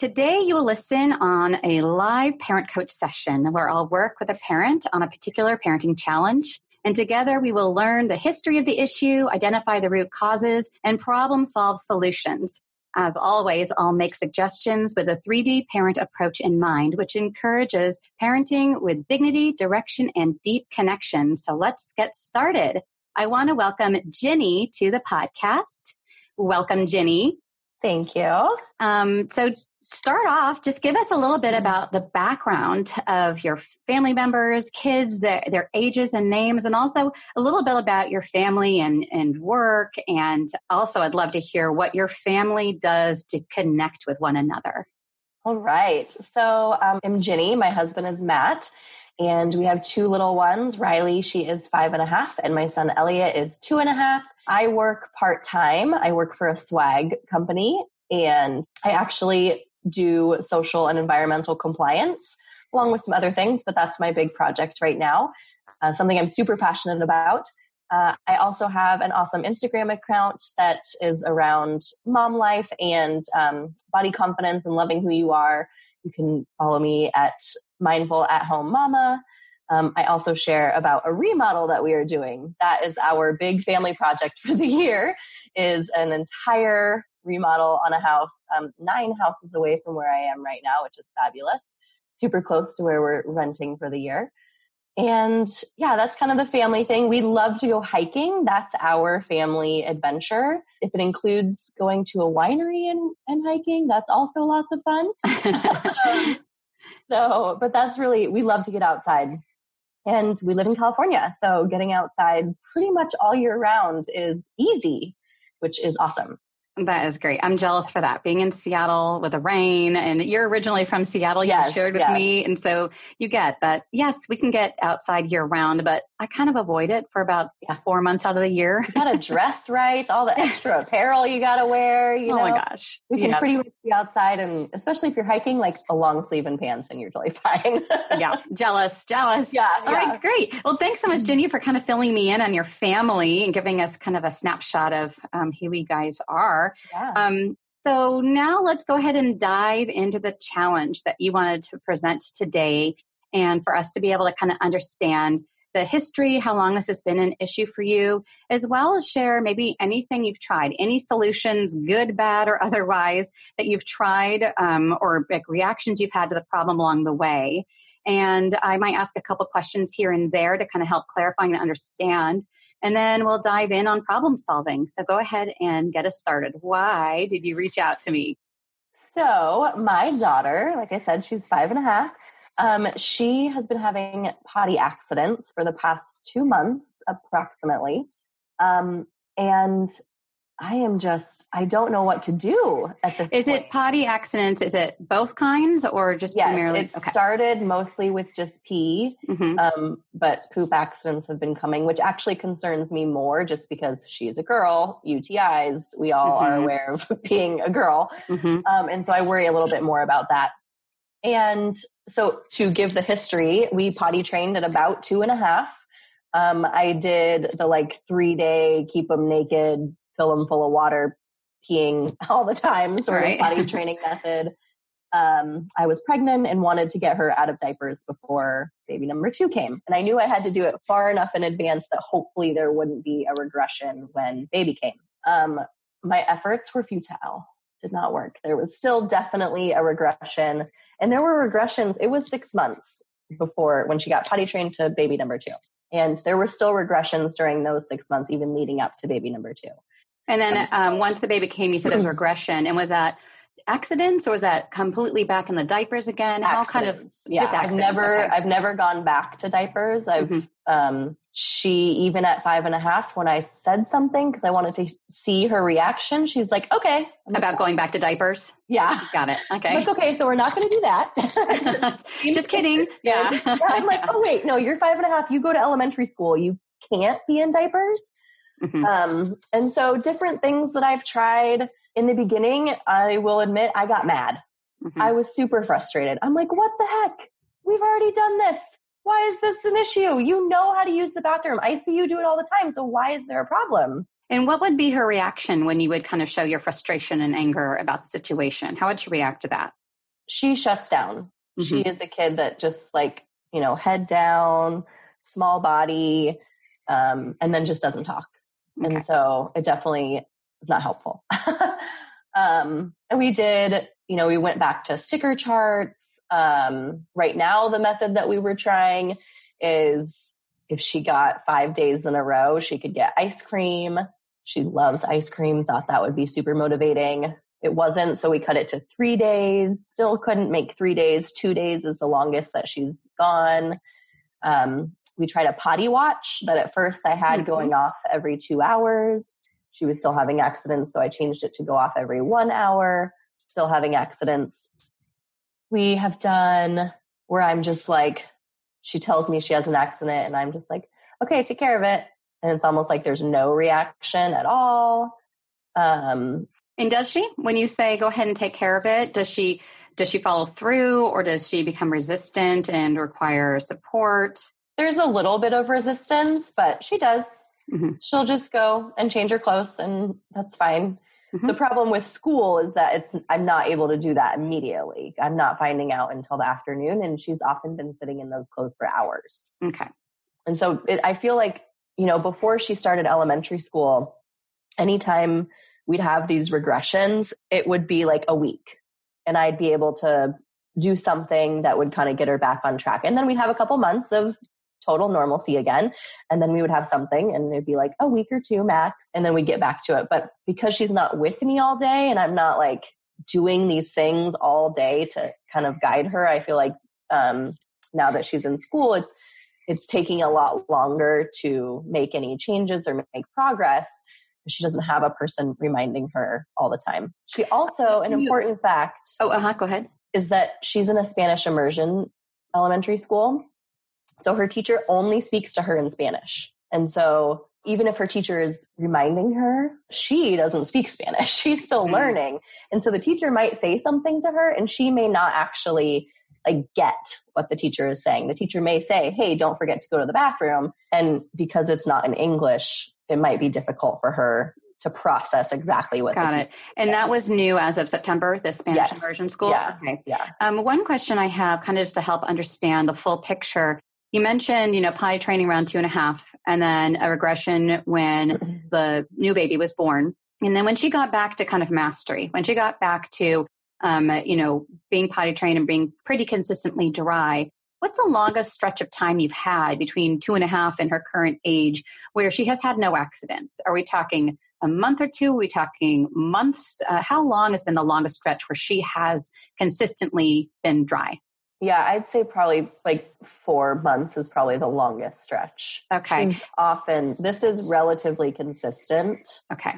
Today, you will listen on a live parent coach session where I'll work with a parent on a particular parenting challenge. And together, we will learn the history of the issue, identify the root causes, and problem solve solutions. As always, I'll make suggestions with a 3D parent approach in mind, which encourages parenting with dignity, direction, and deep connection. So let's get started. I want to welcome Gini to the podcast. Welcome, Gini. Thank you. Um, so start off, just give us a little bit about the background of your family members, kids, their, their ages and names, and also a little bit about your family and, and work. And also, I'd love to hear what your family does to connect with one another. All right. So um, I'm Gini. My husband is Matt. And we have two little ones. Riley, she is five and a half, and my son Elliot is two and a half. I work part time. I work for a swag company, and I actually do social and environmental compliance along with some other things, but that's my big project right now, uh, something I'm super passionate about. Uh, I also have an awesome Instagram account that is around mom life and um, body confidence and loving who you are. You can follow me at Mindful at Home Mama. Um, I also share about a remodel that we are doing. That is our big family project for the year. Is an entire remodel on a house um, nine houses away from where I am right now, which is fabulous. Super close to where we're renting for the year. And yeah, that's kind of the family thing. We love to go hiking. That's our family adventure. If it includes going to a winery and, and hiking, that's also lots of fun. um, so, but that's really, we love to get outside. And we live in California, so getting outside pretty much all year round is easy, which is awesome. That is great. I'm jealous for that. Being in Seattle with the rain, and you're originally from Seattle, you yes, shared with yes. me, and so you get that. Yes, we can get outside year round, but I kind of avoid it for about yeah, four months out of the year. You gotta dress right, all the extra apparel you gotta wear. You oh know? my gosh, we can yes. pretty much be outside, and especially if you're hiking, like a long sleeve and pants, and you're totally fine. yeah, jealous, jealous. Yeah. All yeah. right, great. Well, thanks so much, Jenny, for kind of filling me in on your family and giving us kind of a snapshot of um, who you guys are. Yeah. Um, so now let's go ahead and dive into the challenge that you wanted to present today and for us to be able to kind of understand the history, how long this has been an issue for you, as well as share maybe anything you've tried, any solutions, good, bad, or otherwise, that you've tried um, or like reactions you've had to the problem along the way. And I might ask a couple questions here and there to kind of help clarify and understand. And then we'll dive in on problem solving. So go ahead and get us started. Why did you reach out to me? So, my daughter, like I said, she's five and a half. Um, she has been having potty accidents for the past two months, approximately. Um, and I am just, I don't know what to do at this Is point. it potty accidents? Is it both kinds or just yes, primarily? It okay. started mostly with just pee, mm-hmm. um, but poop accidents have been coming, which actually concerns me more just because she's a girl, UTIs, we all mm-hmm. are aware of being a girl. Mm-hmm. Um, and so I worry a little bit more about that. And so to give the history, we potty trained at about two and a half. Um, I did the like three day keep them naked fill them full of water, peeing all the time sort right. of potty training method. Um, I was pregnant and wanted to get her out of diapers before baby number two came. And I knew I had to do it far enough in advance that hopefully there wouldn't be a regression when baby came. Um, my efforts were futile. Did not work. There was still definitely a regression. And there were regressions. It was six months before when she got potty trained to baby number two. And there were still regressions during those six months, even leading up to baby number two. And then um, once the baby came, you said there was regression. And was that accidents or was that completely back in the diapers again? How kind of yeah, I've never okay. I've never gone back to diapers. I've mm-hmm. um she even at five and a half when I said something because I wanted to see her reaction, she's like, okay. About going back to diapers? Yeah. Got it. Okay. Like, okay, so we're not gonna do that. Just kidding. Yeah. yeah. I'm like, oh wait, no, you're five and a half, you go to elementary school, you can't be in diapers. Mm-hmm. Um, and so different things that I've tried in the beginning, I will admit I got mad. Mm-hmm. I was super frustrated. I'm like, what the heck? We've already done this. Why is this an issue? You know how to use the bathroom. I see you do it all the time. So why is there a problem? And what would be her reaction when you would kind of show your frustration and anger about the situation? How would she react to that? She shuts down. Mm-hmm. She is a kid that just like, you know, head down, small body, um, and then just doesn't talk. Okay. And so it definitely is not helpful. um, and we did, you know, we went back to sticker charts. Um, right now, the method that we were trying is if she got five days in a row, she could get ice cream. She loves ice cream, thought that would be super motivating. It wasn't, so we cut it to three days. Still couldn't make three days. Two days is the longest that she's gone. Um, we tried a potty watch that at first I had mm-hmm. going off every two hours. She was still having accidents, so I changed it to go off every one hour, still having accidents. We have done where I'm just like, she tells me she has an accident, and I'm just like, okay, take care of it. And it's almost like there's no reaction at all. Um, and does she, when you say go ahead and take care of it, does she does she follow through, or does she become resistant and require support? There's a little bit of resistance, but she does. Mm-hmm. She'll just go and change her clothes and that's fine. Mm-hmm. The problem with school is that it's I'm not able to do that immediately. I'm not finding out until the afternoon and she's often been sitting in those clothes for hours. Okay. And so it, I feel like, you know, before she started elementary school, anytime we'd have these regressions, it would be like a week and I'd be able to do something that would kind of get her back on track. And then we'd have a couple months of total normalcy again. And then we would have something and it'd be like a week or two max. And then we'd get back to it. But because she's not with me all day and I'm not like doing these things all day to kind of guide her, I feel like, um, now that she's in school, it's, it's taking a lot longer to make any changes or make progress. She doesn't have a person reminding her all the time. She also, an important fact. Oh, uh huh. Go ahead. Is that she's in a Spanish immersion elementary school. So her teacher only speaks to her in Spanish. And so even if her teacher is reminding her, she doesn't speak Spanish. She's still mm-hmm. learning. And so the teacher might say something to her and she may not actually like get what the teacher is saying. The teacher may say, Hey, don't forget to go to the bathroom. And because it's not in English, it might be difficult for her to process exactly what. Got it. And that was new as of September, the Spanish yes. immersion school. Yeah. Okay. Yeah. Um, one question I have, kind of just to help understand the full picture, you mentioned, you know, potty training around two and a half and then a regression when mm-hmm. the new baby was born. And then when she got back to kind of mastery, when she got back to, um, you know, being potty trained and being pretty consistently dry, what's the longest stretch of time you've had between two and a half and her current age where she has had no accidents? Are we talking a month or two? Are we talking months? Uh, how long has been the longest stretch where she has consistently been dry? Yeah, I'd say probably like four months is probably the longest stretch. Okay. She's often, this is relatively consistent. Okay.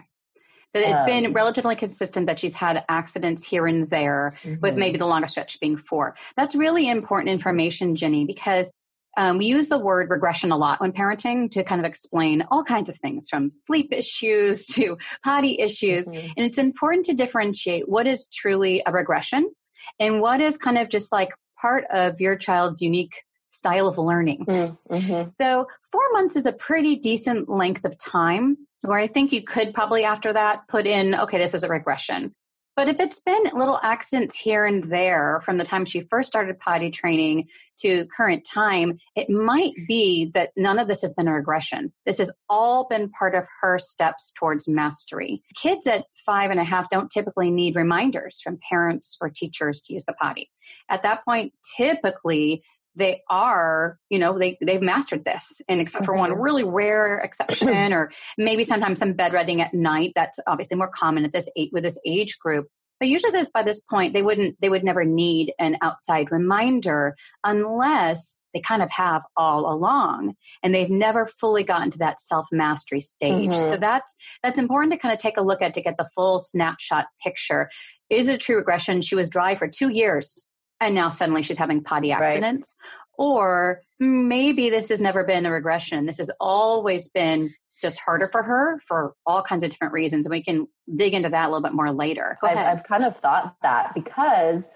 That it's um, been relatively consistent that she's had accidents here and there, mm-hmm. with maybe the longest stretch being four. That's really important information, Jenny, because um, we use the word regression a lot when parenting to kind of explain all kinds of things from sleep issues to potty issues. Mm-hmm. And it's important to differentiate what is truly a regression and what is kind of just like part of your child's unique style of learning. Mm, mm-hmm. So four months is a pretty decent length of time where I think you could probably after that put in, okay, this is a regression. But if it's been little accidents here and there from the time she first started potty training to current time, it might be that none of this has been a regression. This has all been part of her steps towards mastery. Kids at five and a half don't typically need reminders from parents or teachers to use the potty. At that point, typically they are, you know, they, they've mastered this. And except for one really rare exception, or maybe sometimes some bedwetting at night, that's obviously more common at this age, with this age group. But usually this, by this point, they wouldn't, they would never need an outside reminder unless they kind of have all along and they've never fully gotten to that self mastery stage. Mm-hmm. So that's, that's important to kind of take a look at to get the full snapshot picture. Is it a true regression? She was dry for two years and now suddenly she's having potty accidents. Right. Or maybe this has never been a regression. This has always been just harder for her for all kinds of different reasons. And we can dig into that a little bit more later. I've, I've, kind of thought that because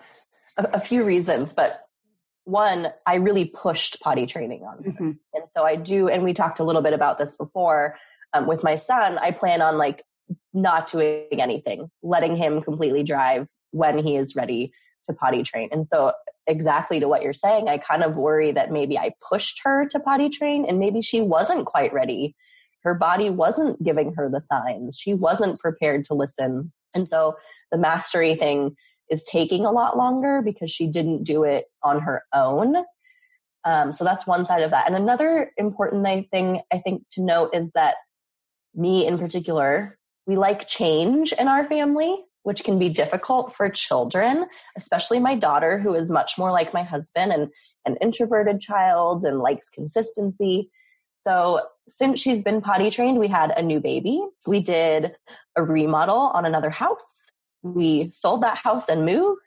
a, a, few reasons, but one, I really pushed potty training on her. Mm-hmm. And so I do, and we talked a little bit about this before um, with my son. I plan on like not doing anything, letting him completely drive when he is ready to potty train. And so exactly to what you're saying, I kind of worry that maybe I pushed her to potty train and maybe she wasn't quite ready. Her body wasn't giving her the signs. She wasn't prepared to listen. And so the mastery thing is taking a lot longer because she didn't do it on her own. Um, so that's one side of that. And another important thing I think to note is that me in particular, we like change in our family which can be difficult for children, especially my daughter, who is much more like my husband and an introverted child and likes consistency. So since she's been potty trained, we had a new baby. We did a remodel on another house. We sold that house and moved.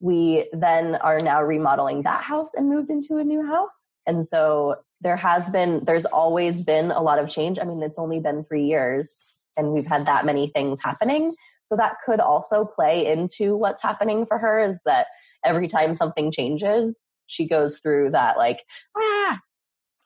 We then are now remodeling that house and moved into a new house. And so there has been, there's always been a lot of change. I mean, it's only been three years and we've had that many things happening. So that could also play into what's happening for her is that every time something changes, she goes through that like, ah.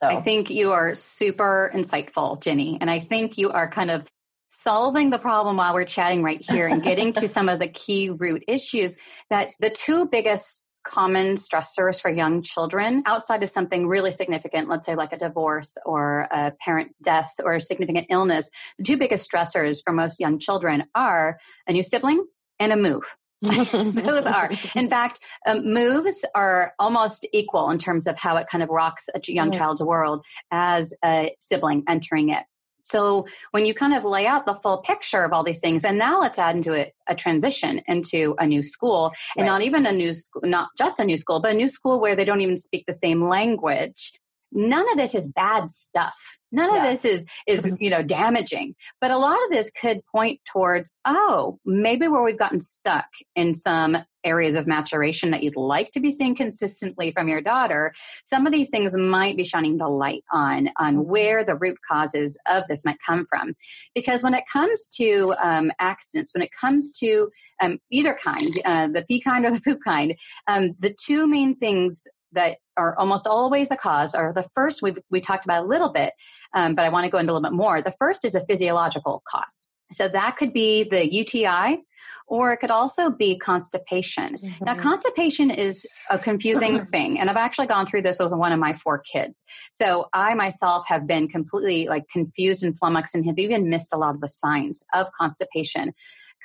So. I think you are super insightful, Jenny. And I think you are kind of solving the problem while we're chatting right here and getting to some of the key root issues that the two biggest common stressors for young children outside of something really significant, let's say like a divorce or a parent death or a significant illness, the two biggest stressors for most young children are a new sibling and a move. Those are. In fact, um, moves are almost equal in terms of how it kind of rocks a young child's world as a sibling entering it. So when you kind of lay out the full picture of all these things, and now let's add into it a transition into a new school, and right. not even a new school, not just a new school, but a new school where they don't even speak the same language. None of this is bad stuff. None yeah. of this is is you know damaging, but a lot of this could point towards oh maybe where we've gotten stuck in some areas of maturation that you'd like to be seeing consistently from your daughter. Some of these things might be shining the light on on mm-hmm. where the root causes of this might come from, because when it comes to um, accidents, when it comes to um, either kind, uh, the pee kind or the poop kind, um, the two main things that are almost always the cause are the first we've we talked about a little bit, um, but I want to go into a little bit more. The first is a physiological cause. So that could be the UTI, or it could also be constipation. Mm-hmm. Now, constipation is a confusing thing, and I've actually gone through this with one of my four kids. So I myself have been completely like confused and flummoxed and have even missed a lot of the signs of constipation.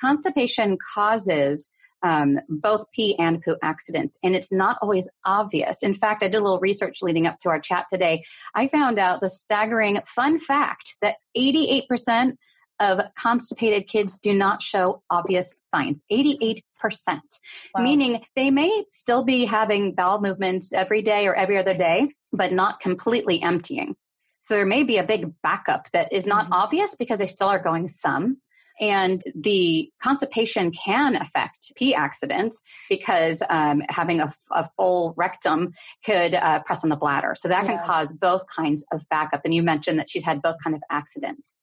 Constipation causes um, both pee and poo accidents, and it's not always obvious. In fact, I did a little research leading up to our chat today. I found out the staggering fun fact that 88% of constipated kids do not show obvious signs 88% wow. meaning they may still be having bowel movements every day or every other day but not completely emptying so there may be a big backup that is not mm-hmm. obvious because they still are going some and the constipation can affect pee accidents because um, having a, a, full rectum could uh, press on the bladder. So that yeah. can cause both kinds of backup. And you mentioned that she'd had both kind of accidents.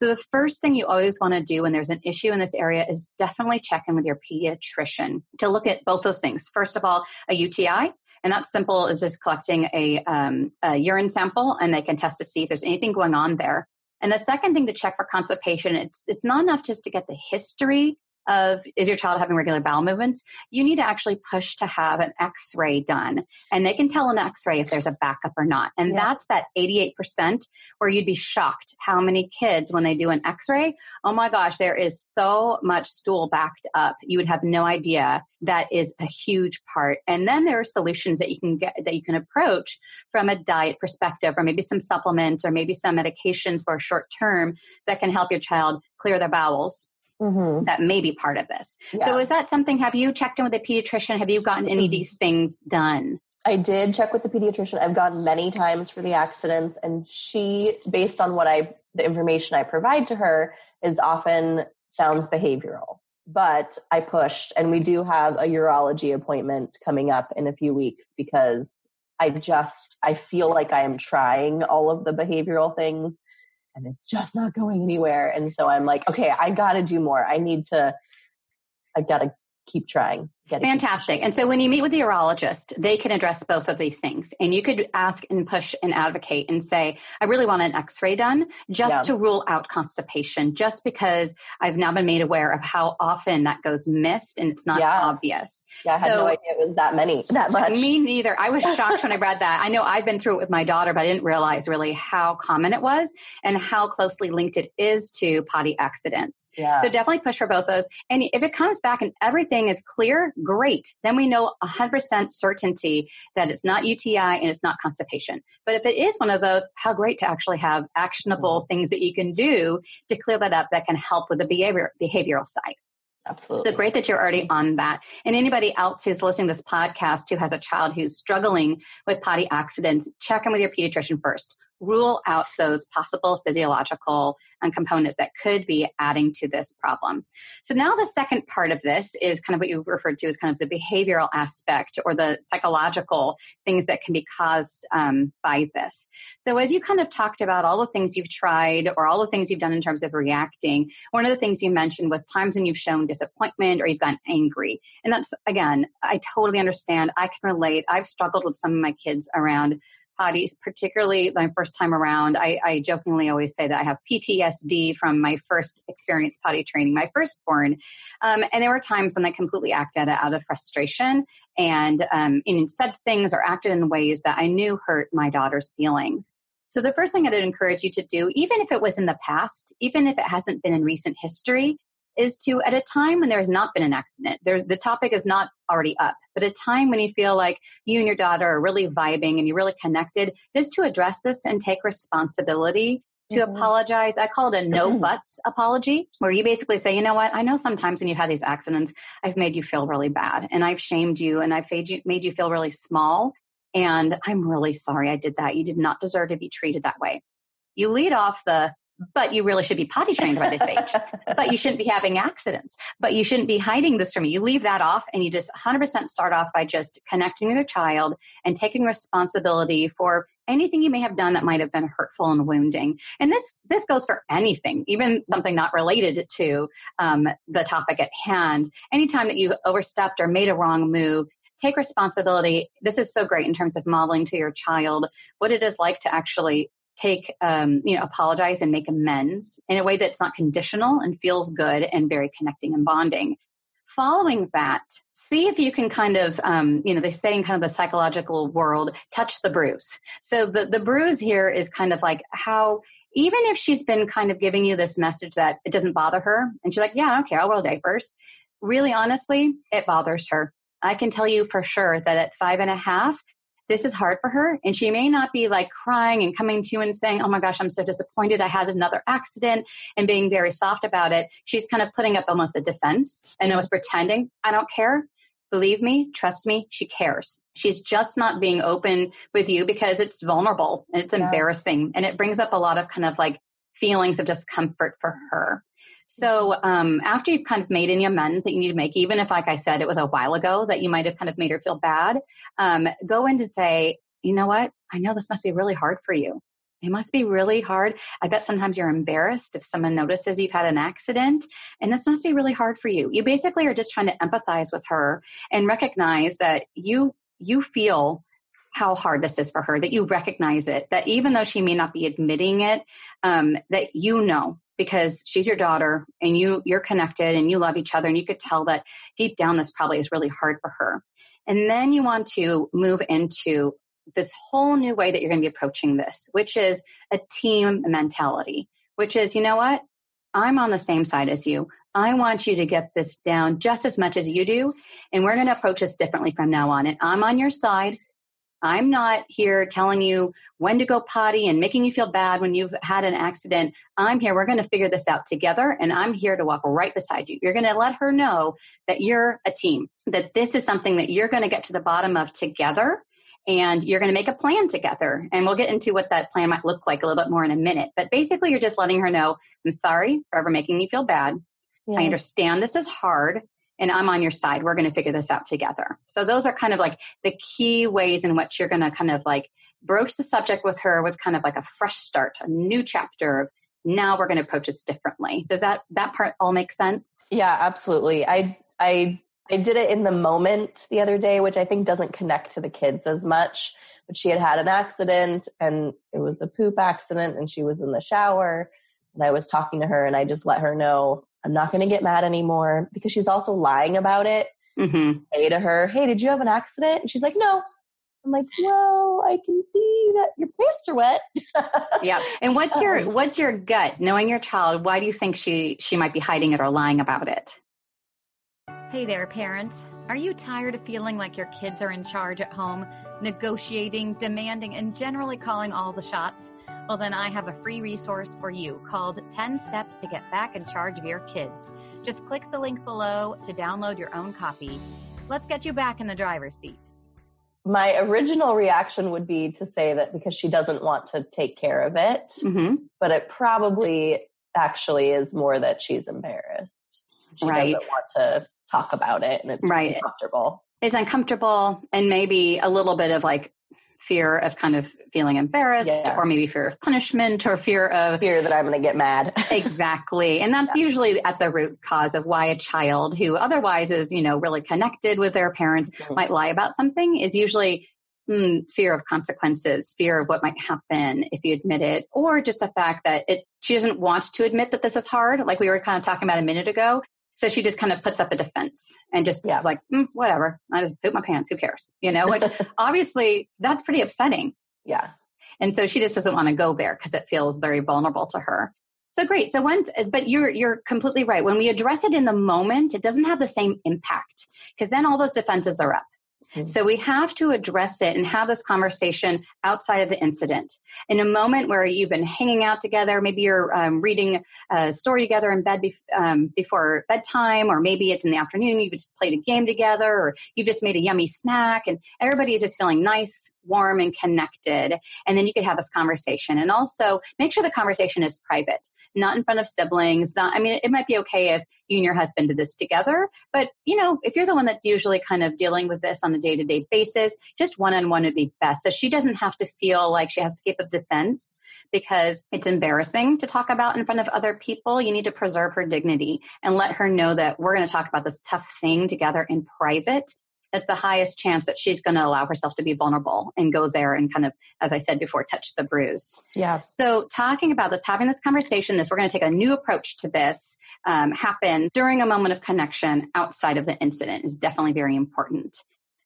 So the first thing you always want to do when there's an issue in this area is definitely check in with your pediatrician to look at both those things. First of all, a UTI, and that's simple as just collecting a, um, a urine sample, and they can test to see if there's anything going on there. And the second thing to check for constipation, it's, it's not enough just to get the history of is your child having regular bowel movements, you need to actually push to have an x ray done. And they can tell an x ray if there's a backup or not. And yeah. that's that 88% where you'd be shocked how many kids, when they do an x ray, oh my gosh, there is so much stool backed up. You would have no idea. That is a huge part. And then there are solutions that you can get, that you can approach from a diet perspective, or maybe some supplements, or maybe some medications for a short term that can help your child clear their bowels Mm-hmm. that may be part of this. Yeah. So is that something, have you checked in with a pediatrician? Have you gotten any of mm-hmm. these things done? I did check with the pediatrician. I've gone many times for the accidents and she, based on what I, the information I provide to her is often sounds behavioral. But I pushed and we do have a urology appointment coming up in a few weeks because I just, I feel like I am trying all of the behavioral things and it's just not going anywhere. And so I'm like, okay, I got to do more. I need to, I got to keep trying. Fantastic. And so when you meet with the urologist, they can address both of these things. And you could ask and push and advocate and say, I really want an x ray done just yeah. to rule out constipation, just because I've now been made aware of how often that goes missed and it's not yeah. obvious. Yeah, I had so, no idea it was that many, that much. Me neither. I was shocked when I read that. I know I've been through it with my daughter, but I didn't realize really how common it was and how closely linked it is to potty accidents. Yeah. So definitely push for both those. And if it comes back and everything is clear, great. Then we know 100% certainty that it's not UTI and it's not constipation. But if it is one of those, how great to actually have actionable mm-hmm. things that you can do to clear that up that can help with the behavior, behavioral side. Absolutely. So great that you're already on that. And anybody else who's listening to this podcast who has a child who's struggling with potty accidents, check in with your pediatrician first rule out those possible physiological and components that could be adding to this problem. So now the second part of this is kind of what you referred to as kind of the behavioral aspect or the psychological things that can be caused um, by this. So as you kind of talked about all the things you've tried or all the things you've done in terms of reacting, one of the things you mentioned was times when you've shown disappointment or you've gotten angry. And that's, again, I totally understand. I can relate. I've struggled with some of my kids around potties, particularly my first time around. I, I, jokingly always say that I have PTSD from my first experience potty training, my firstborn. Um, and there were times when I completely acted out of frustration and, um, and said things or acted in ways that I knew hurt my daughter's feelings. So the first thing I'd encourage you to do, even if it was in the past, even if it hasn't been in recent history, is to, at a time when there has not been an accident, there's, the topic is not already up, but a time when you feel like you and your daughter are really vibing and you're really connected, is to address this and take responsibility to mm-hmm. apologize. I call it a no buts apology, where you basically say, you know what, I know sometimes when you have these accidents, I've made you feel really bad and I've shamed you and I've made you feel really small. And I'm really sorry I did that. You did not deserve to be treated that way. You lead off the but you really should be potty trained by this age. but you shouldn't be having accidents. But you shouldn't be hiding this from me. You leave that off and you just 100% start off by just connecting with your child and taking responsibility for anything you may have done that might have been hurtful and wounding. And this this goes for anything, even something not related to um, the topic at hand. Anytime that you overstepped or made a wrong move, take responsibility. This is so great in terms of modeling to your child what it is like to actually take, um, you know, apologize and make amends in a way that's not conditional and feels good and very connecting and bonding. Following that, see if you can kind of, um, you know, they say in kind of the psychological world, touch the bruise. So the, the bruise here is kind of like how, even if she's been kind of giving you this message that it doesn't bother her, and she's like, yeah, I don't care, I'll wear diapers. Really honestly, it bothers her. I can tell you for sure that at five and a half, this is hard for her. And she may not be like crying and coming to and saying, Oh my gosh, I'm so disappointed. I had another accident and being very soft about it. She's kind of putting up almost a defense and almost pretending, I don't care. Believe me, trust me, she cares. She's just not being open with you because it's vulnerable and it's yeah. embarrassing and it brings up a lot of kind of like feelings of discomfort for her. So um, after you've kind of made any amends that you need to make, even if, like I said, it was a while ago that you might have kind of made her feel bad, um, go in to say, you know what? I know this must be really hard for you. It must be really hard. I bet sometimes you're embarrassed if someone notices you've had an accident, and this must be really hard for you. You basically are just trying to empathize with her and recognize that you you feel how hard this is for her, that you recognize it, that even though she may not be admitting it, um, that you know because she's your daughter and you you're connected and you love each other and you could tell that deep down this probably is really hard for her. And then you want to move into this whole new way that you're going to be approaching this, which is a team mentality, which is, you know what? I'm on the same side as you. I want you to get this down just as much as you do. And we're going to approach this differently from now on. And I'm on your side. I'm not here telling you when to go potty and making you feel bad when you've had an accident. I'm here. We're going to figure this out together. And I'm here to walk right beside you. You're going to let her know that you're a team, that this is something that you're going to get to the bottom of together and you're going to make a plan together. And we'll get into what that plan might look like a little bit more in a minute. But basically, you're just letting her know, I'm sorry for ever making you feel bad. Yeah. I understand this is hard and I'm on your side. We're going to figure this out together. So those are kind of like the key ways in which you're going to kind of like broach the subject with her with kind of like a fresh start, a new chapter of now we're going to approach this differently. Does that that part all make sense? Yeah, absolutely. I I I did it in the moment the other day, which I think doesn't connect to the kids as much. But she had had an accident and it was a poop accident and she was in the shower and I was talking to her and I just let her know I'm not going to get mad anymore because she's also lying about it. Mm-hmm. Say to her, Hey, did you have an accident? And she's like, No. I'm like, well, I can see that your pants are wet. yeah. And what's your um, what's your gut? Knowing your child, why do you think she she might be hiding it or lying about it? Hey there, parents. Are you tired of feeling like your kids are in charge at home, negotiating, demanding, and generally calling all the shots? Well, then I have a free resource for you called 10 Steps to Get Back in Charge of Your Kids. Just click the link below to download your own copy. Let's get you back in the driver's seat. My original reaction would be to say that because she doesn't want to take care of it, mm-hmm. but it probably actually is more that she's embarrassed. She right. doesn't want to talk about it and it's right. uncomfortable. It's uncomfortable and maybe a little bit of like fear of kind of feeling embarrassed yeah. or maybe fear of punishment or fear of fear that I'm going to get mad. exactly. And that's yeah. usually at the root cause of why a child who otherwise is, you know, really connected with their parents mm-hmm. might lie about something is usually mm, fear of consequences, fear of what might happen if you admit it, or just the fact that it she doesn't want to admit that this is hard, like we were kind of talking about a minute ago. So she just kind of puts up a defense and just yeah. is like, mm, whatever, I just poop my pants. Who cares? You know, which obviously that's pretty upsetting. Yeah. And so she just doesn't want to go there because it feels very vulnerable to her. So great. So once, but you're, you're completely right. When we address it in the moment, it doesn't have the same impact because then all those defenses are up. Mm-hmm. So we have to address it and have this conversation outside of the incident. In a moment where you've been hanging out together, maybe you're um, reading a story together in bed um, before bedtime, or maybe it's in the afternoon, you've just played a game together, or you've just made a yummy snack, and everybody is just feeling nice, warm, and connected. And then you could have this conversation. And also make sure the conversation is private, not in front of siblings. Not, I mean, it might be okay if you and your husband did this together, but you know, if you're the one that's usually kind of dealing with this on a day to day basis, just one on one would be best. So she doesn't have to feel like she has to keep a defense because it's embarrassing to talk about in front of other people. You need to preserve her dignity and let her know that we're going to talk about this tough thing together in private that's the highest chance that she's going to allow herself to be vulnerable and go there and kind of, as I said before, touch the bruise. Yeah. So talking about this, having this conversation, this we're going to take a new approach to this, um, happen during a moment of connection outside of the incident is definitely very important.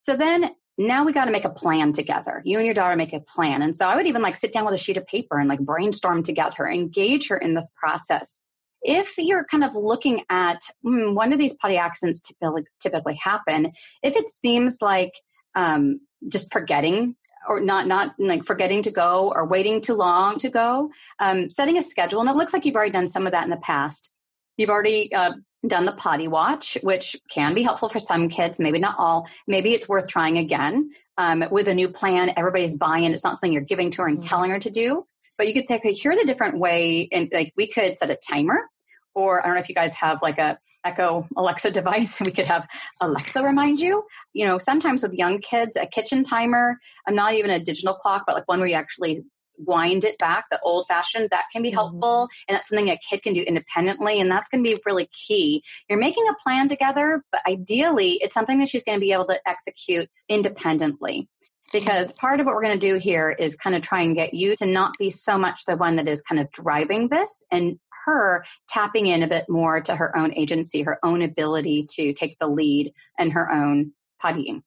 So then now we got to make a plan together. You and your daughter make a plan. And so I would even like sit down with a sheet of paper and like brainstorm together, engage her in this process. If you're kind of looking at mm, one of these potty accidents typically, typically happen, if it seems like um, just forgetting or not not like forgetting to go or waiting too long to go, um, setting a schedule. And it looks like you've already done some of that in the past. You've already uh, done the potty watch, which can be helpful for some kids, maybe not all. Maybe it's worth trying again um, with a new plan. Everybody's buying. It's not something you're giving to her and mm-hmm. telling her to do. But you could say, okay, here's a different way. And like we could set a timer, or I don't know if you guys have like a Echo Alexa device. We could have Alexa remind you. You know, sometimes with young kids, a kitchen timer. I'm not even a digital clock, but like one where you actually wind it back, the old fashioned, that can be mm-hmm. helpful. And that's something a kid can do independently. And that's going to be really key. You're making a plan together, but ideally it's something that she's going to be able to execute independently. because part of what we're going to do here is kind of try and get you to not be so much the one that is kind of driving this and her tapping in a bit more to her own agency, her own ability to take the lead and her own pottying.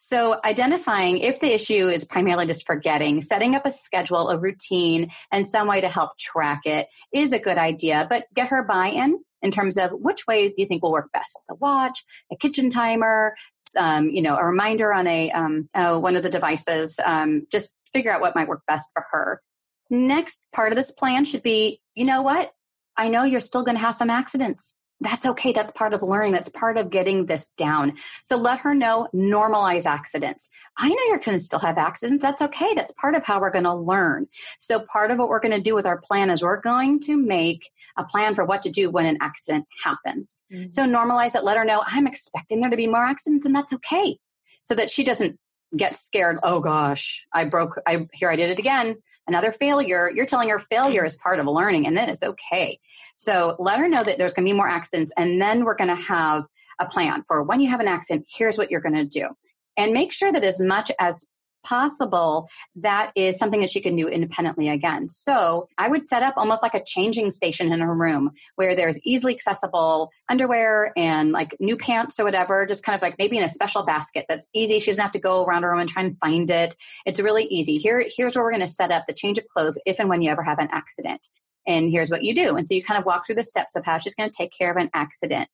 So identifying if the issue is primarily just forgetting, setting up a schedule, a routine, and some way to help track it is a good idea, but get her buy-in in terms of which way do you think will work best? The watch, a kitchen timer, um, you know, a reminder on a um, uh, one of the devices. Um, just figure out what might work best for her. Next part of this plan should be, you know what? I know you're still going to have some accidents that's okay. That's part of learning. That's part of getting this down. So let her know, normalize accidents. I know you're going to still have accidents. That's okay. That's part of how we're going to learn. So part of what we're going to do with our plan is we're going to make a plan for what to do when an accident happens. Mm-hmm. So normalize it. Let her know I'm expecting there to be more accidents and that's okay. So that she doesn't get scared. Oh gosh, I broke, I, here I did it again. Another failure. You're telling her failure is part of learning and that is okay. So let her know that there's going to be more accidents and then we're going to have a plan for when you have an accident, here's what you're going to do. And make sure that as much as possible, that is something that she can do independently again. So I would set up almost like a changing station in her room where there's easily accessible underwear and like new pants or whatever, just kind of like maybe in a special basket that's easy. She doesn't have to go around her room and try and find it. It's really easy. Here, here's where we're going to set up the change of clothes if and when you ever have an accident. And here's what you do. And so you kind of walk through the steps of how she's going to take care of an accident.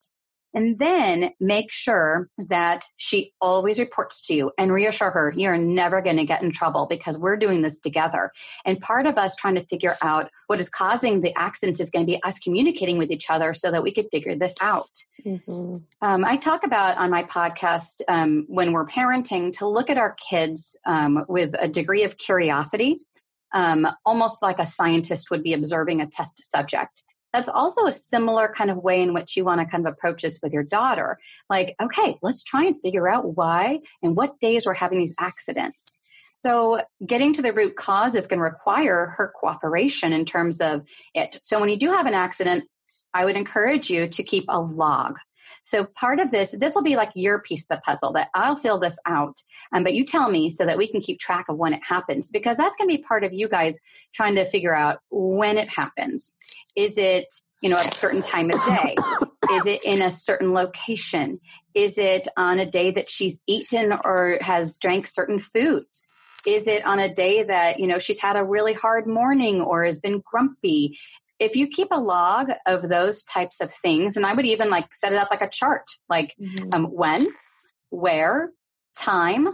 And then make sure that she always reports to you and reassure her you're never going to get in trouble because we're doing this together. And part of us trying to figure out what is causing the accidents is going to be us communicating with each other so that we could figure this out. Mm-hmm. Um, I talk about on my podcast um, when we're parenting to look at our kids um, with a degree of curiosity. Um, almost like a scientist would be observing a test subject that's also a similar kind of way in which you want to kind of approach this with your daughter. Like, okay, let's try and figure out why and what days we're having these accidents. So getting to the root cause is going to require her cooperation in terms of it. So when you do have an accident, I would encourage you to keep a log. So part of this, this will be like your piece of the puzzle that I'll fill this out, um, but you tell me so that we can keep track of when it happens because that's going to be part of you guys trying to figure out when it happens. Is it, you know, a certain time of day? Is it in a certain location? Is it on a day that she's eaten or has drank certain foods? Is it on a day that, you know, she's had a really hard morning or has been grumpy? If you keep a log of those types of things, and I would even like set it up like a chart, like mm-hmm. um, when, where, time,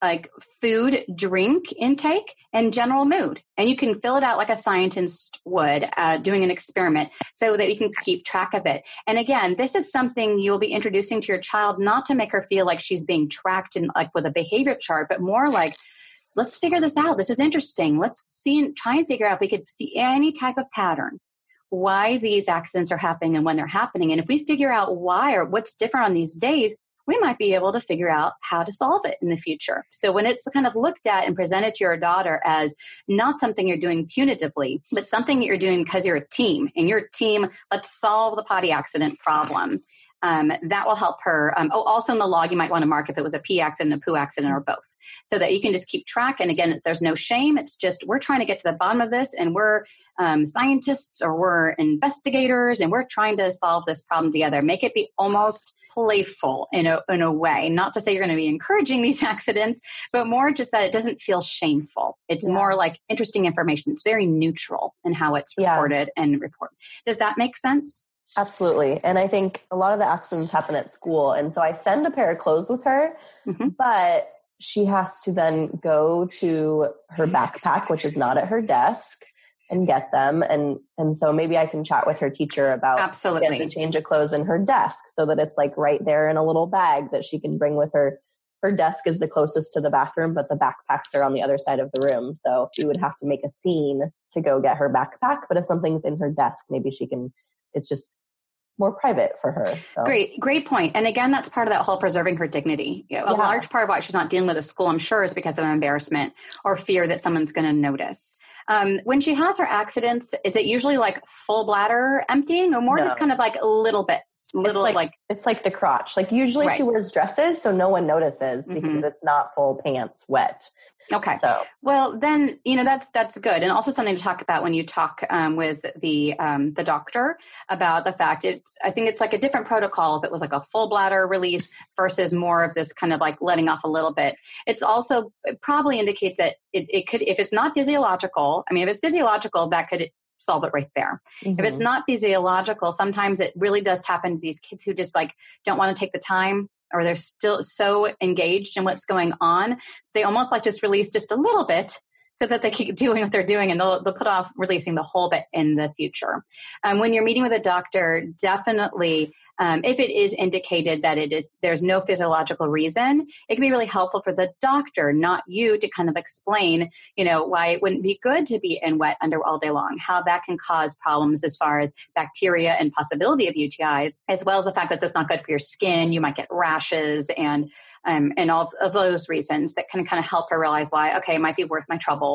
like food, drink intake, and general mood. And you can fill it out like a scientist would uh, doing an experiment so that you can keep track of it. And again, this is something you'll be introducing to your child not to make her feel like she's being tracked in like with a behavior chart, but more like, let's figure this out. This is interesting. Let's see and try and figure out if we could see any type of pattern why these accidents are happening and when they're happening. And if we figure out why or what's different on these days, we might be able to figure out how to solve it in the future. So when it's kind of looked at and presented to your daughter as not something you're doing punitively, but something that you're doing because you're a team and your team, let's solve the potty accident problem um, that will help her. Um, oh, also in the log, you might want to mark if it was a pee accident, a poo accident, or both, so that you can just keep track. And again, there's no shame. It's just we're trying to get to the bottom of this, and we're um, scientists or we're investigators, and we're trying to solve this problem together. Make it be almost playful in a in a way. Not to say you're going to be encouraging these accidents, but more just that it doesn't feel shameful. It's yeah. more like interesting information. It's very neutral in how it's reported yeah. and reported. Does that make sense? Absolutely. And I think a lot of the accidents happen at school. And so I send a pair of clothes with her, mm-hmm. but she has to then go to her backpack, which is not at her desk, and get them. And and so maybe I can chat with her teacher about absolutely the change of clothes in her desk so that it's like right there in a little bag that she can bring with her. Her desk is the closest to the bathroom, but the backpacks are on the other side of the room. So she would have to make a scene to go get her backpack. But if something's in her desk, maybe she can it's just more private for her. So. Great, great point. And again, that's part of that whole preserving her dignity. You know, a yeah. large part of why she's not dealing with a school, I'm sure, is because of embarrassment or fear that someone's going to notice. Um, when she has her accidents, is it usually like full bladder emptying, or more no. just kind of like little bits, little it's like, like, it's like the crotch. Like usually right. she wears dresses, so no one notices because mm-hmm. it's not full pants wet. Okay. So well, then you know that's that's good, and also something to talk about when you talk um, with the um, the doctor about the fact it's. I think it's like a different protocol if it was like a full bladder release versus more of this kind of like letting off a little bit. It's also it probably indicates that it, it could if it's not physiological. I mean, if it's physiological, that could solve it right there. Mm-hmm. If it's mm-hmm. not physiological, sometimes it really does tap into these kids who just like don't want to take the time or they're still so engaged in what's going on, they almost like just release just a little bit so that they keep doing what they're doing and they'll, they'll put off releasing the whole bit in the future. Um, when you're meeting with a doctor, definitely, um, if it is indicated that it is there's no physiological reason, it can be really helpful for the doctor, not you, to kind of explain, you know, why it wouldn't be good to be in wet under all day long, how that can cause problems as far as bacteria and possibility of UTIs, as well as the fact that it's not good for your skin. You might get rashes and um, and all of those reasons that can kind of help her realize why, okay, it might be worth my trouble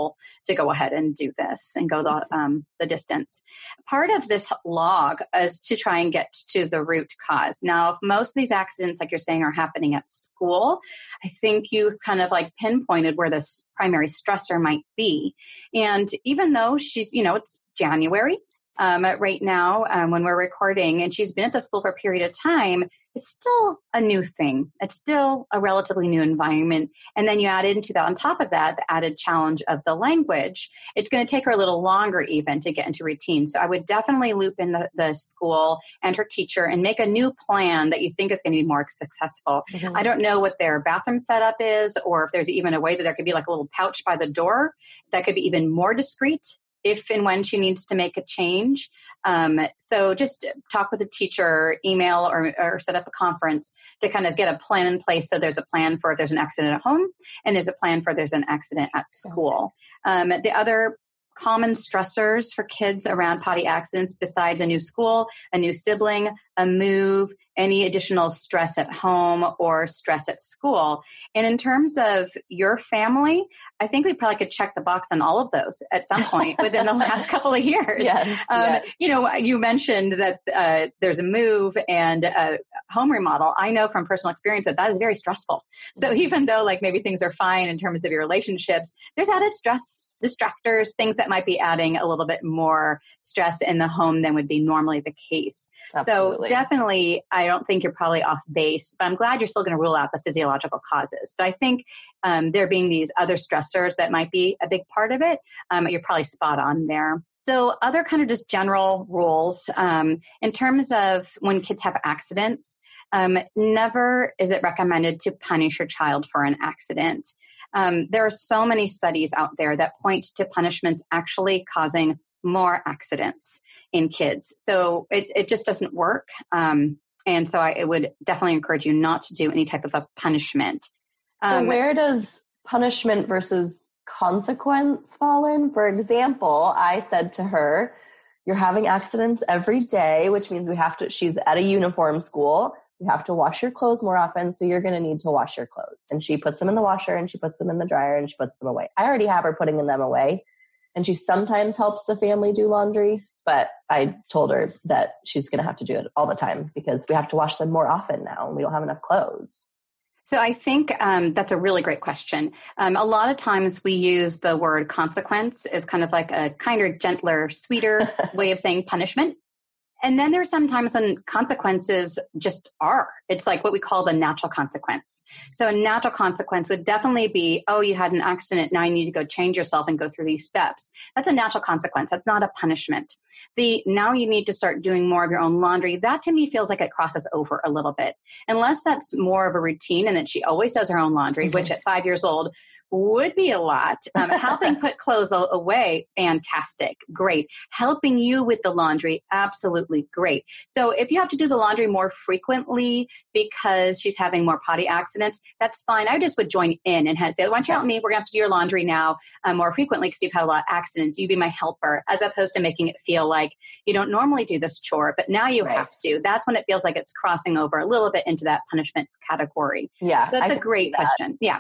to go ahead and do this and go the, um, the distance. Part of this log is to try and get to the root cause. Now, if most of these accidents, like you're saying, are happening at school, I think you kind of like pinpointed where this primary stressor might be. And even though she's, you know, it's January, um, right now um, when we're recording, and she's been at the school for a period of time, it's still a new thing. It's still a relatively new environment. And then you add into that, on top of that, the added challenge of the language. It's going to take her a little longer even to get into routine. So I would definitely loop in the, the school and her teacher and make a new plan that you think is going to be more successful. Mm-hmm. I don't know what their bathroom setup is or if there's even a way that there could be like a little pouch by the door that could be even more discreet if and when she needs to make a change. Um, so just talk with a teacher, email, or, or, set up a conference to kind of get a plan in place. So there's a plan for if there's an accident at home, and there's a plan for there's an accident at school. Um, the other common stressors for kids around potty accidents besides a new school, a new sibling, a move, any additional stress at home or stress at school. And in terms of your family, I think we probably could check the box on all of those at some point within the last couple of years. Yes, um, yes. You know, you mentioned that uh, there's a move and a home remodel. I know from personal experience that that is very stressful. So mm-hmm. even though like maybe things are fine in terms of your relationships, there's added stress, distractors, things that might be adding a little bit more stress in the home than would be normally the case. Absolutely. So definitely, I don't think you're probably off base, but I'm glad you're still going to rule out the physiological causes. But I think um, there being these other stressors that might be a big part of it, um, you're probably spot on there. So other kind of just general rules um, in terms of when kids have accidents. Um, never is it recommended to punish your child for an accident. Um, there are so many studies out there that point to punishments actually causing more accidents in kids. So it, it just doesn't work. And so I would definitely encourage you not to do any type of a punishment. Um, so where does punishment versus consequence fall in? For example, I said to her, you're having accidents every day, which means we have to, she's at a uniform school. You have to wash your clothes more often, so you're going to need to wash your clothes. And she puts them in the washer and she puts them in the dryer and she puts them away. I already have her putting them away and she sometimes helps the family do laundry, but I told her that she's going to have to do it all the time because we have to wash them more often now and we don't have enough clothes. So I think um, that's a really great question. Um, a lot of times we use the word consequence as kind of like a kinder, gentler, sweeter way of saying punishment. And then there's sometimes when consequences just are. It's like what we call the natural consequence. So a natural consequence would definitely be, oh, you had an accident. Now you need to go change yourself and go through these steps. That's a natural consequence. That's not a punishment. The now you need to start doing more of your own laundry. That to me feels like it crosses over a little bit. Unless that's more of a routine and that she always does her own laundry, mm-hmm. which at five years old would be a lot. Um, helping put clothes away, fantastic, great. Helping you with the laundry, absolutely great. So if you have to do the laundry more frequently because she's having more potty accidents, that's fine. I just would join in and say, why don't you help me? We're going to have to do your laundry now um, more frequently because you've had a lot of accidents. You be my helper, as opposed to making it feel like you don't normally do this chore, but now you right. have to. That's when it feels like it's crossing over a little bit into that punishment category. Yeah. So that's I a great that. question. Yeah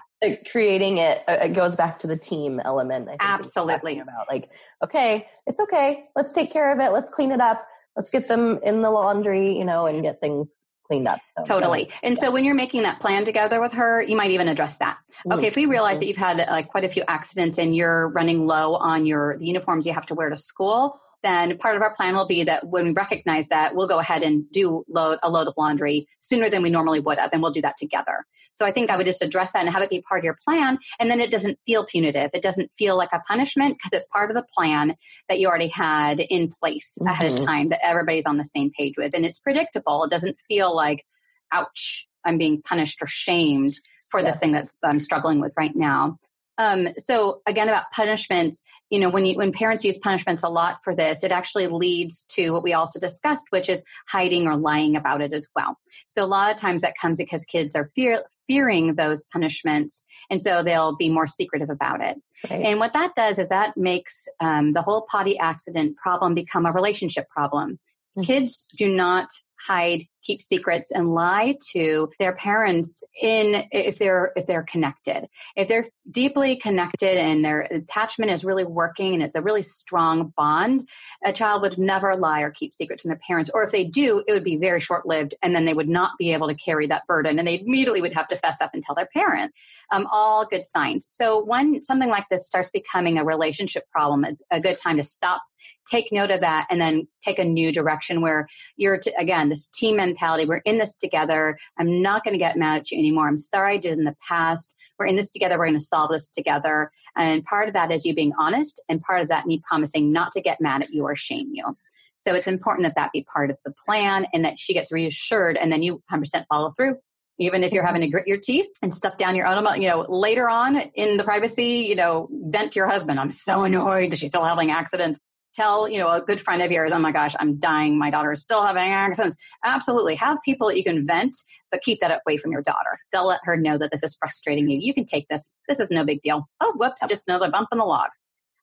creating it, uh, it goes back to the team element. Absolutely. About like, okay, it's okay. Let's take care of it. Let's clean it up. Let's get them in the laundry, you know, and get things cleaned up. So totally. And so when you're making that plan together with her, you might even address that. Mm-hmm. Okay, if we realize mm-hmm. that you've had like quite a few accidents and you're running low on your the uniforms you have to wear to school, then part of our plan will be that when we recognize that, we'll go ahead and do load a load of laundry sooner than we normally would have, and we'll do that together. So I think I would just address that and have it be part of your plan, and then it doesn't feel punitive. It doesn't feel like a punishment because it's part of the plan that you already had in place mm-hmm. ahead of mm-hmm. time that everybody's on the same page with, and it's predictable. It doesn't feel like, ouch, I'm being punished or shamed for yes. this thing that I'm struggling with right now. Um, so again, about punishments, you know, when you, when parents use punishments a lot for this, it actually leads to what we also discussed, which is hiding or lying about it as well. So a lot of times that comes because kids are fear, fearing those punishments, and so they'll be more secretive about it. Right. And what that does is that makes um, the whole potty accident problem become a relationship problem. Mm-hmm. Kids do not hide, keep secrets, and lie to their parents in if they're if they're connected. If they're deeply connected and their attachment is really working and it's a really strong bond, a child would never lie or keep secrets from their parents. Or if they do, it would be very short lived, and then they would not be able to carry that burden, and they immediately would have to fess up and tell their parent. Um, all good signs. So when something like this starts becoming a relationship problem, it's a good time to stop, take note of that, and then take a new direction where you're to, again this team mentality. We're in this together. I'm not going to get mad at you anymore. I'm sorry I did in the past. We're in this together. We're going to solve this together. And part of that is you being honest, and part of that me promising not to get mad at you or shame you. So it's important that that be part of the plan and that she gets reassured and then you 100% follow through even if you're having to grit your teeth and stuff down your own, you know, later on in the privacy, you know, vent to your husband. I'm so annoyed she's still having accidents tell, you know, a good friend of yours, oh my gosh, I'm dying. My daughter is still having accidents. Absolutely. Have people that you can vent, but keep that away from your daughter. They'll let her know that this is frustrating you. You can take this. This is no big deal. Oh, whoops, just another bump in the log.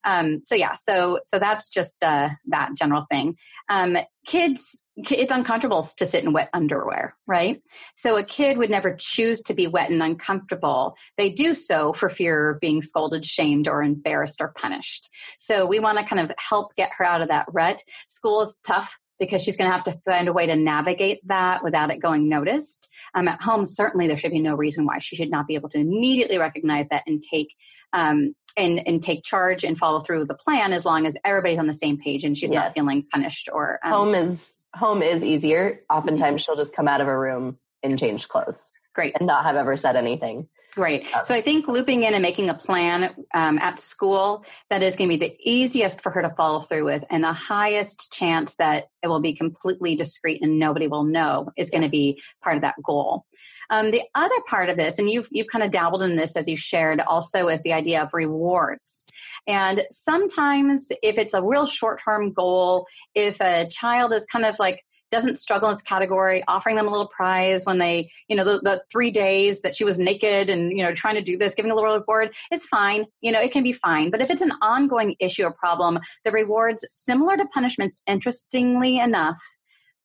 Um, so yeah, so so that's just uh, that general thing. Um, kids, it's uncomfortable to sit in wet underwear, right? So a kid would never choose to be wet and uncomfortable. They do so for fear of being scolded, shamed, or embarrassed or punished. So we want to kind of help get her out of that rut. School is tough because she's going to have to find a way to navigate that without it going noticed. Um, at home, certainly there should be no reason why she should not be able to immediately recognize that and take um, and and take charge and follow through with the plan as long as everybody's on the same page and she's not feeling punished or um, home is home is easier. Oftentimes mm-hmm. she'll just come out of a room and change clothes. Great. And not have ever said anything. Right. So I think looping in and making a plan um, at school that is going to be the easiest for her to follow through with, and the highest chance that it will be completely discreet and nobody will know is going to be part of that goal. Um, the other part of this, and you've you've kind of dabbled in this as you shared, also is the idea of rewards. And sometimes, if it's a real short term goal, if a child is kind of like doesn't struggle in this category, offering them a little prize when they, you know, the, the three days that she was naked and, you know, trying to do this, giving a little reward, it's fine. You know, it can be fine. But if it's an ongoing issue or problem, the rewards, similar to punishments, interestingly enough,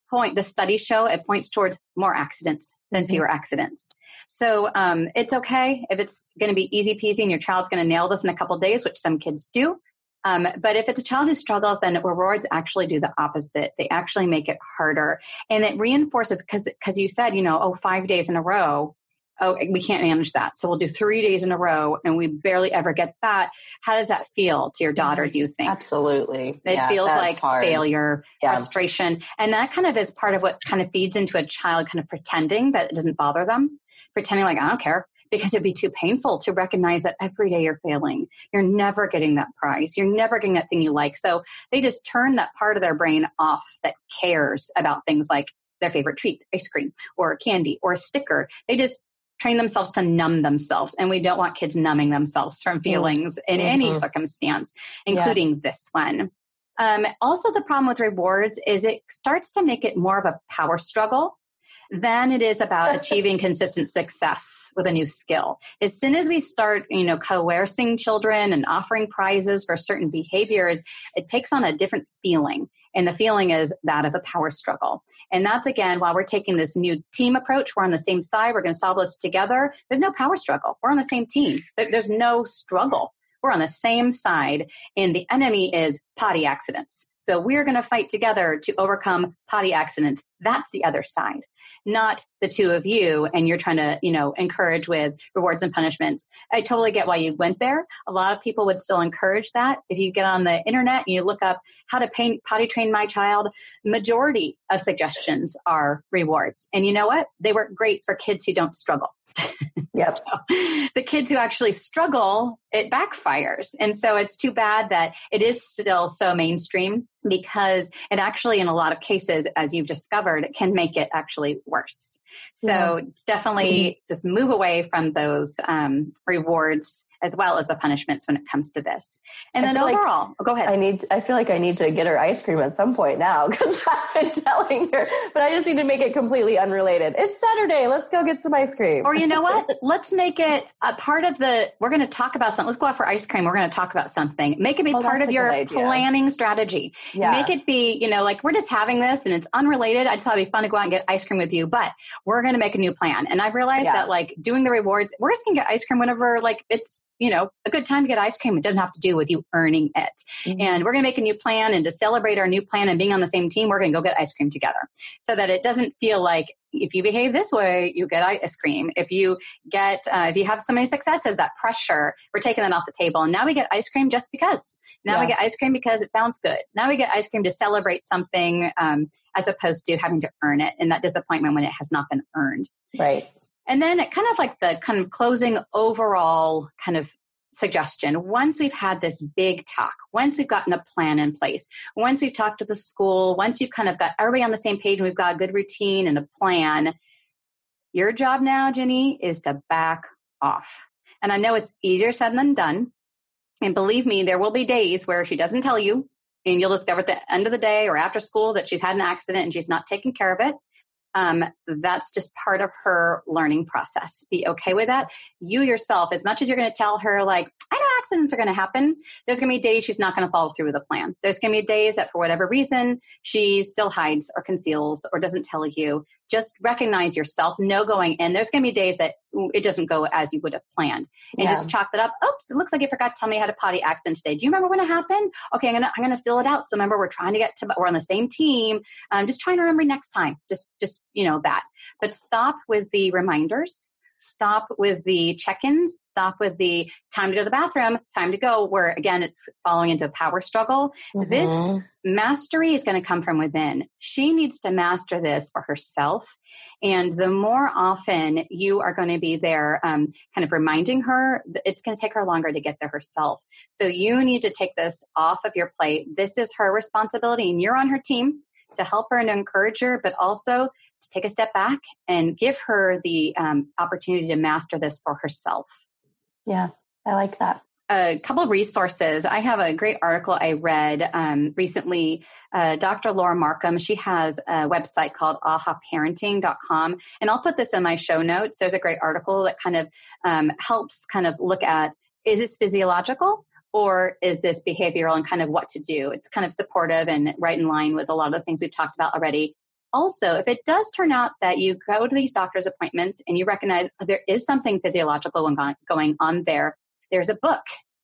point the studies show it points towards more accidents than mm-hmm. fewer accidents so um, it's okay if it's going to be easy peasy and your child's going to nail this in a couple days which some kids do um, but if it's a child who struggles, then rewards actually do the opposite. They actually make it harder. And it reinforces, because because you said, you know, oh, five days in a row, oh, we can't manage that. So we'll do three days in a row and we barely ever get that. How does that feel to your daughter, do you think? Absolutely. It yeah, feels like hard. failure, yeah. frustration. And that kind of is part of what kind of feeds into a child kind of pretending that it doesn't bother them, pretending like, I don't care because it'd be too painful to recognize that every day you're failing. You're never getting that prize. You're never getting that thing you like. So they just turn that part of their brain off that cares about things like their favorite treat, ice cream or candy or a sticker. They just train themselves to numb themselves. And we don't want kids numbing themselves from feelings mm-hmm. in any mm-hmm. circumstance, including yeah. this one. Um, also, the problem with rewards is it starts to make it more of a power struggle than it is about achieving consistent success with a new skill. As soon as we start, you know, coercing children and offering prizes for certain behaviors, it takes on a different feeling. And the feeling is that of a power struggle. And that's again, while we're taking this new team approach, we're on the same side, we're going to solve this together. There's no power struggle. We're on the same team. There's no struggle We're on the same side, and the enemy is potty accidents. So we're going to fight together to overcome potty accidents. That's the other side, not the two of you. And you're trying to, you know, encourage with rewards and punishments. I totally get why you went there. A lot of people would still encourage that. If you get on the internet and you look up how to paint, potty train my child, majority of suggestions are rewards. And you know what? They work great for kids who don't struggle. Yes. so the kids who actually struggle, it backfires. And so it's too bad that it is still so mainstream because it actually, in a lot of cases, as you've discovered, can make it actually worse. So yeah. definitely mm-hmm. just move away from those um, rewards as well as the punishments when it comes to this. And I then overall, like oh, go ahead. I need, I feel like I need to get her ice cream at some point now because I've been telling her, but I just need to make it completely unrelated. It's Saturday. Let's go get some ice cream. Or you know what? Let's make it a part of the, we're going to talk about something. Let's go out for ice cream. We're going to talk about something. Make it be oh, part of your planning strategy. Yeah. Make it be, you know, like we're just having this and it's unrelated. I just thought it'd be fun to go out and get ice cream with you, but we're going to make a new plan. And I've realized yeah. that like doing the rewards, we're just going to get ice cream whenever like it's you know, a good time to get ice cream. It doesn't have to do with you earning it. Mm-hmm. And we're going to make a new plan and to celebrate our new plan and being on the same team, we're going to go get ice cream together so that it doesn't feel like if you behave this way, you get ice cream. If you get, uh, if you have so many successes, that pressure, we're taking that off the table. And now we get ice cream just because. Now yeah. we get ice cream because it sounds good. Now we get ice cream to celebrate something um, as opposed to having to earn it and that disappointment when it has not been earned. Right. And then kind of like the kind of closing overall kind of suggestion. Once we've had this big talk, once we've gotten a plan in place, once we've talked to the school, once you've kind of got everybody on the same page and we've got a good routine and a plan, your job now, Gini, is to back off. And I know it's easier said than done. And believe me, there will be days where she doesn't tell you and you'll discover at the end of the day or after school that she's had an accident and she's not taking care of it um, that's just part of her learning process. Be okay with that. You yourself, as much as you're going to tell her, like, I know accidents are going to happen, there's going to be days she's not going to follow through with the plan. There's going to be days that for whatever reason, she still hides or conceals or doesn't tell you. Just recognize yourself, know going in. There's going to be days that it doesn't go as you would have planned and yeah. just chalk that up. Oops, it looks like you forgot to tell me I had a potty accident today. Do you remember when it happened? Okay, I'm gonna I'm gonna fill it out. So remember, we're trying to get to we're on the same team. I'm just trying to remember next time. Just just you know that. But stop with the reminders stop with the check-ins, stop with the time to go to the bathroom, time to go, where again, it's falling into a power struggle. Mm-hmm. This mastery is going to come from within. She needs to master this for herself. And the more often you are going to be there, um, kind of reminding her, it's going to take her longer to get there herself. So you need to take this off of your plate. This is her responsibility and you're on her team to help her and encourage her, but also to take a step back and give her the um, opportunity to master this for herself. Yeah, I like that. A couple resources. I have a great article I read um, recently. Uh, Dr. Laura Markham, she has a website called ahaparenting.com, and I'll put this in my show notes. There's a great article that kind of um, helps kind of look at is this physiological? Or is this behavioral and kind of what to do? It's kind of supportive and right in line with a lot of the things we've talked about already. Also, if it does turn out that you go to these doctor's appointments and you recognize there is something physiological going on there, there's a book.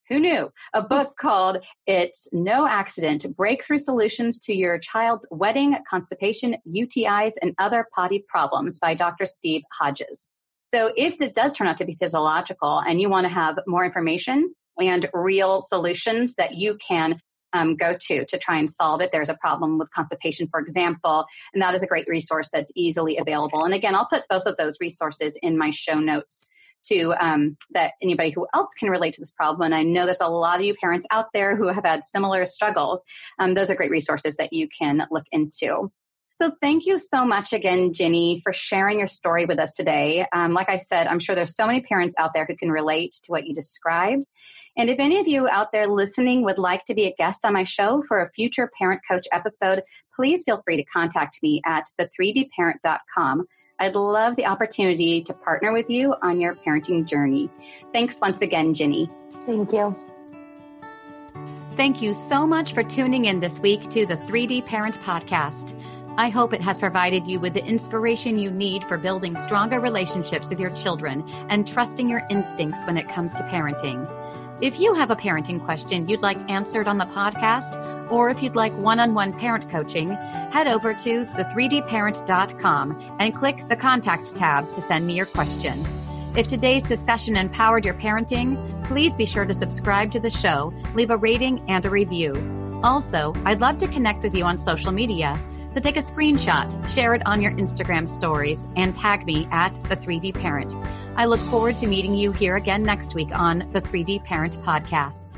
Who knew? A book called It's No Accident Breakthrough Solutions to Your Child's Wetting, Constipation, UTIs, and Other Potty Problems by Dr. Steve Hodges. So if this does turn out to be physiological and you want to have more information, and real solutions that you can um, go to to try and solve it. There's a problem with constipation, for example, and that is a great resource that's easily available. And again, I'll put both of those resources in my show notes to um, that anybody who else can relate to this problem. And I know there's a lot of you parents out there who have had similar struggles. Um, those are great resources that you can look into. So thank you so much again, Gini, for sharing your story with us today. Um, like I said, I'm sure there's so many parents out there who can relate to what you described. And if any of you out there listening would like to be a guest on my show for a future Parent Coach episode, please feel free to contact me at the3dparent.com. I'd love the opportunity to partner with you on your parenting journey. Thanks once again, Gini. Thank you. Thank you so much for tuning in this week to the 3D Parent Podcast. I hope it has provided you with the inspiration you need for building stronger relationships with your children and trusting your instincts when it comes to parenting. If you have a parenting question you'd like answered on the podcast, or if you'd like one on one parent coaching, head over to the3dparent.com and click the contact tab to send me your question. If today's discussion empowered your parenting, please be sure to subscribe to the show, leave a rating and a review. Also, I'd love to connect with you on social media. So take a screenshot, share it on your Instagram stories, and tag me at the 3D Parent. I look forward to meeting you here again next week on the 3D Parent Podcast.